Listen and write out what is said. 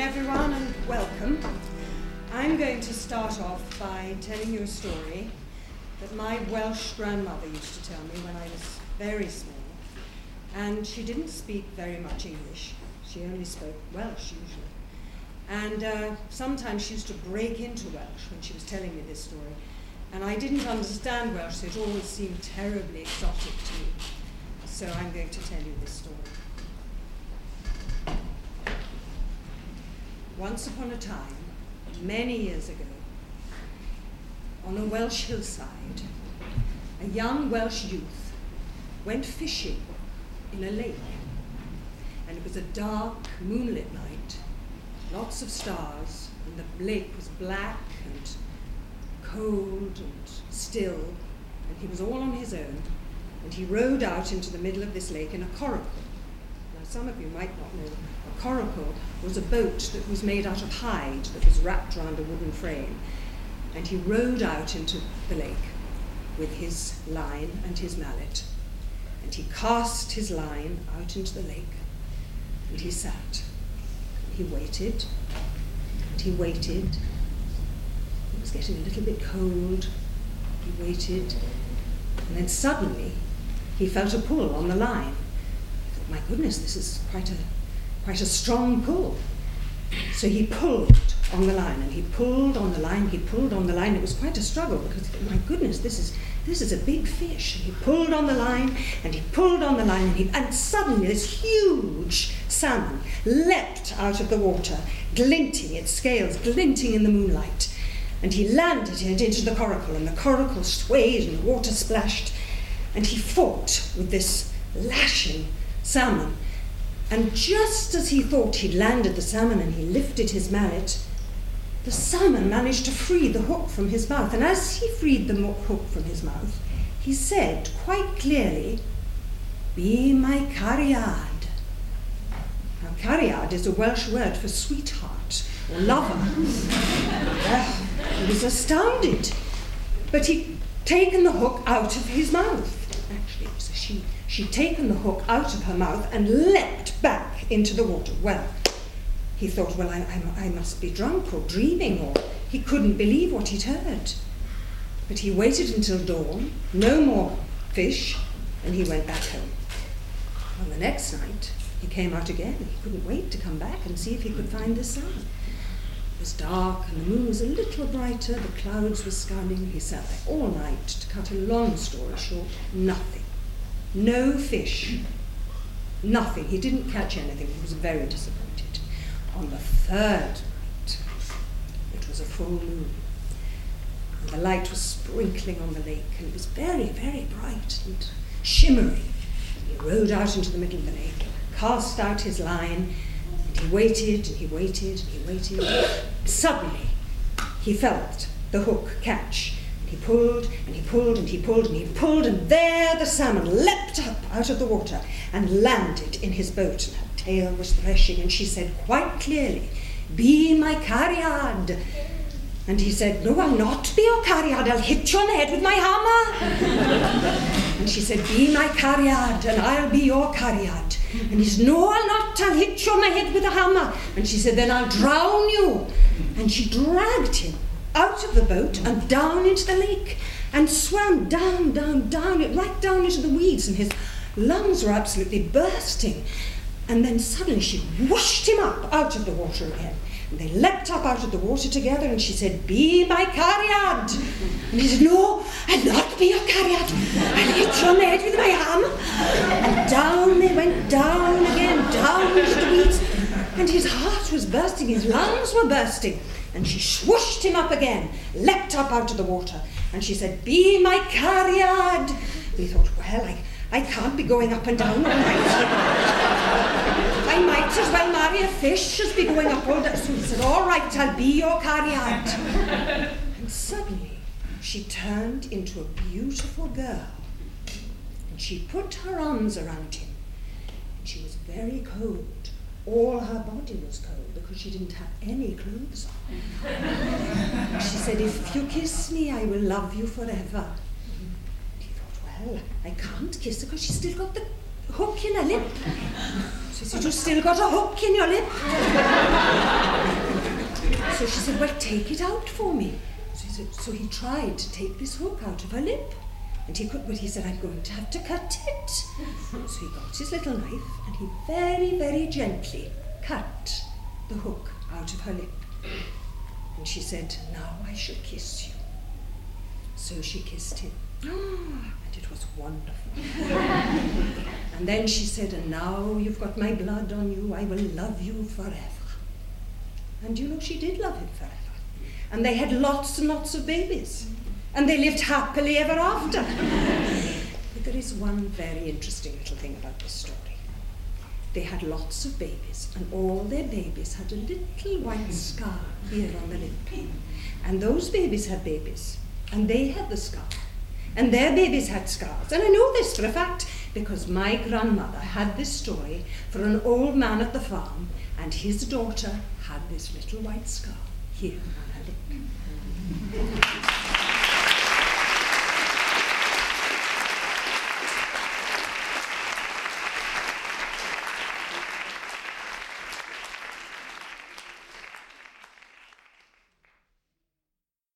everyone, and welcome. I'm going to start off by telling you a story that my Welsh grandmother used to tell me when I was very small. And she didn't speak very much English, she only spoke Welsh usually. And uh, sometimes she used to break into Welsh when she was telling me this story. And I didn't understand Welsh, so it always seemed terribly exotic to me. So I'm going to tell you this story. Once upon a time, many years ago, on a Welsh hillside, a young Welsh youth went fishing in a lake. And it was a dark, moonlit night, lots of stars, and the lake was black and cold and still, and he was all on his own, and he rowed out into the middle of this lake in a coracle. Some of you might not know a coracle was a boat that was made out of hide that was wrapped around a wooden frame. And he rowed out into the lake with his line and his mallet. And he cast his line out into the lake. And he sat. He waited. And he waited. It was getting a little bit cold. He waited. And then suddenly he felt a pull on the line. My goodness, this is quite a quite a strong pull. So he pulled on the line and he pulled on the line, he pulled on the line. It was quite a struggle because my goodness, this is this is a big fish. And he pulled on the line and he pulled on the line and, he, and suddenly this huge salmon leapt out of the water, glinting, its scales glinting in the moonlight. And he landed it into the coracle, and the coracle swayed and the water splashed. And he fought with this lashing salmon and just as he thought he'd landed the salmon and he lifted his mallet, the salmon managed to free the hook from his mouth. And as he freed the hook from his mouth, he said quite clearly, Be my cariad. Now, cariad is a Welsh word for sweetheart or lover. he was astounded. But he'd taken the hook out of his mouth. Actually, it was a she. She'd taken the hook out of her mouth and leapt back into the water. Well, he thought, well, I, I, I must be drunk or dreaming, or he couldn't believe what he'd heard. But he waited until dawn, no more fish, and he went back home. On the next night, he came out again. He couldn't wait to come back and see if he could find the sun. It was dark and the moon was a little brighter, the clouds were scanning. He sat there all night. To cut a long story short, nothing. No fish. Nothing. He didn't catch anything. He was very disappointed. On the third night, it was a full moon. And the light was sprinkling on the lake, and it was very, very bright and shimmering. He rowed out into the middle of the lake, cast out his line, and he waited and he waited and he waited. Suddenly, he felt the hook catch he pulled and he pulled and he pulled and he pulled, and there the salmon leapt up out of the water and landed in his boat. And her tail was threshing, and she said quite clearly, Be my cariad. And he said, No, I'll not be your cariad. I'll hit you on the head with my hammer. and she said, Be my cariad, and I'll be your cariad. And he said, No, I'll not. I'll hit you on the head with a hammer. And she said, Then I'll drown you. And she dragged him out of the boat and down into the lake and swam down, down, down, right down into the weeds, and his lungs were absolutely bursting. And then suddenly she washed him up out of the water again. And they leapt up out of the water together, and she said, Be my cariad. And he said, No, I'll not be your cariad. I'll hit you on the head with my hammer. And down they went, down again, down into the weeds. And his heart was bursting, his lungs were bursting. And she swooshed him up again, leapt up out of the water, and she said, Be my cariad. And he thought, Well, I, I can't be going up and down all night. I might as well marry a fish as be going up all day. So he said, All right, I'll be your cariad. and suddenly she turned into a beautiful girl. And she put her arms around him. And she was very cold. All her body was cold because she didn't have any clothes on. she said, If you kiss me, I will love you forever. He thought, Well, I can't kiss her because she's still got the hook in her lip. So he said, You still got a hook in your lip? so she said, Well, take it out for me. So he, said, so he tried to take this hook out of her lip. And he could, but he said, I'm going to have to cut it. So he got his little knife and he very, very gently cut the hook out of her lip. And she said, Now I shall kiss you. So she kissed him. and it was wonderful. and then she said, And now you've got my blood on you, I will love you forever. And you know, she did love him forever. And they had lots and lots of babies and they lived happily ever after. but there is one very interesting little thing about this story. They had lots of babies, and all their babies had a little white scar here on the lip. And those babies had babies, and they had the scar. And their babies had scars. And I know this for a fact because my grandmother had this story for an old man at the farm, and his daughter had this little white scar here on her lip.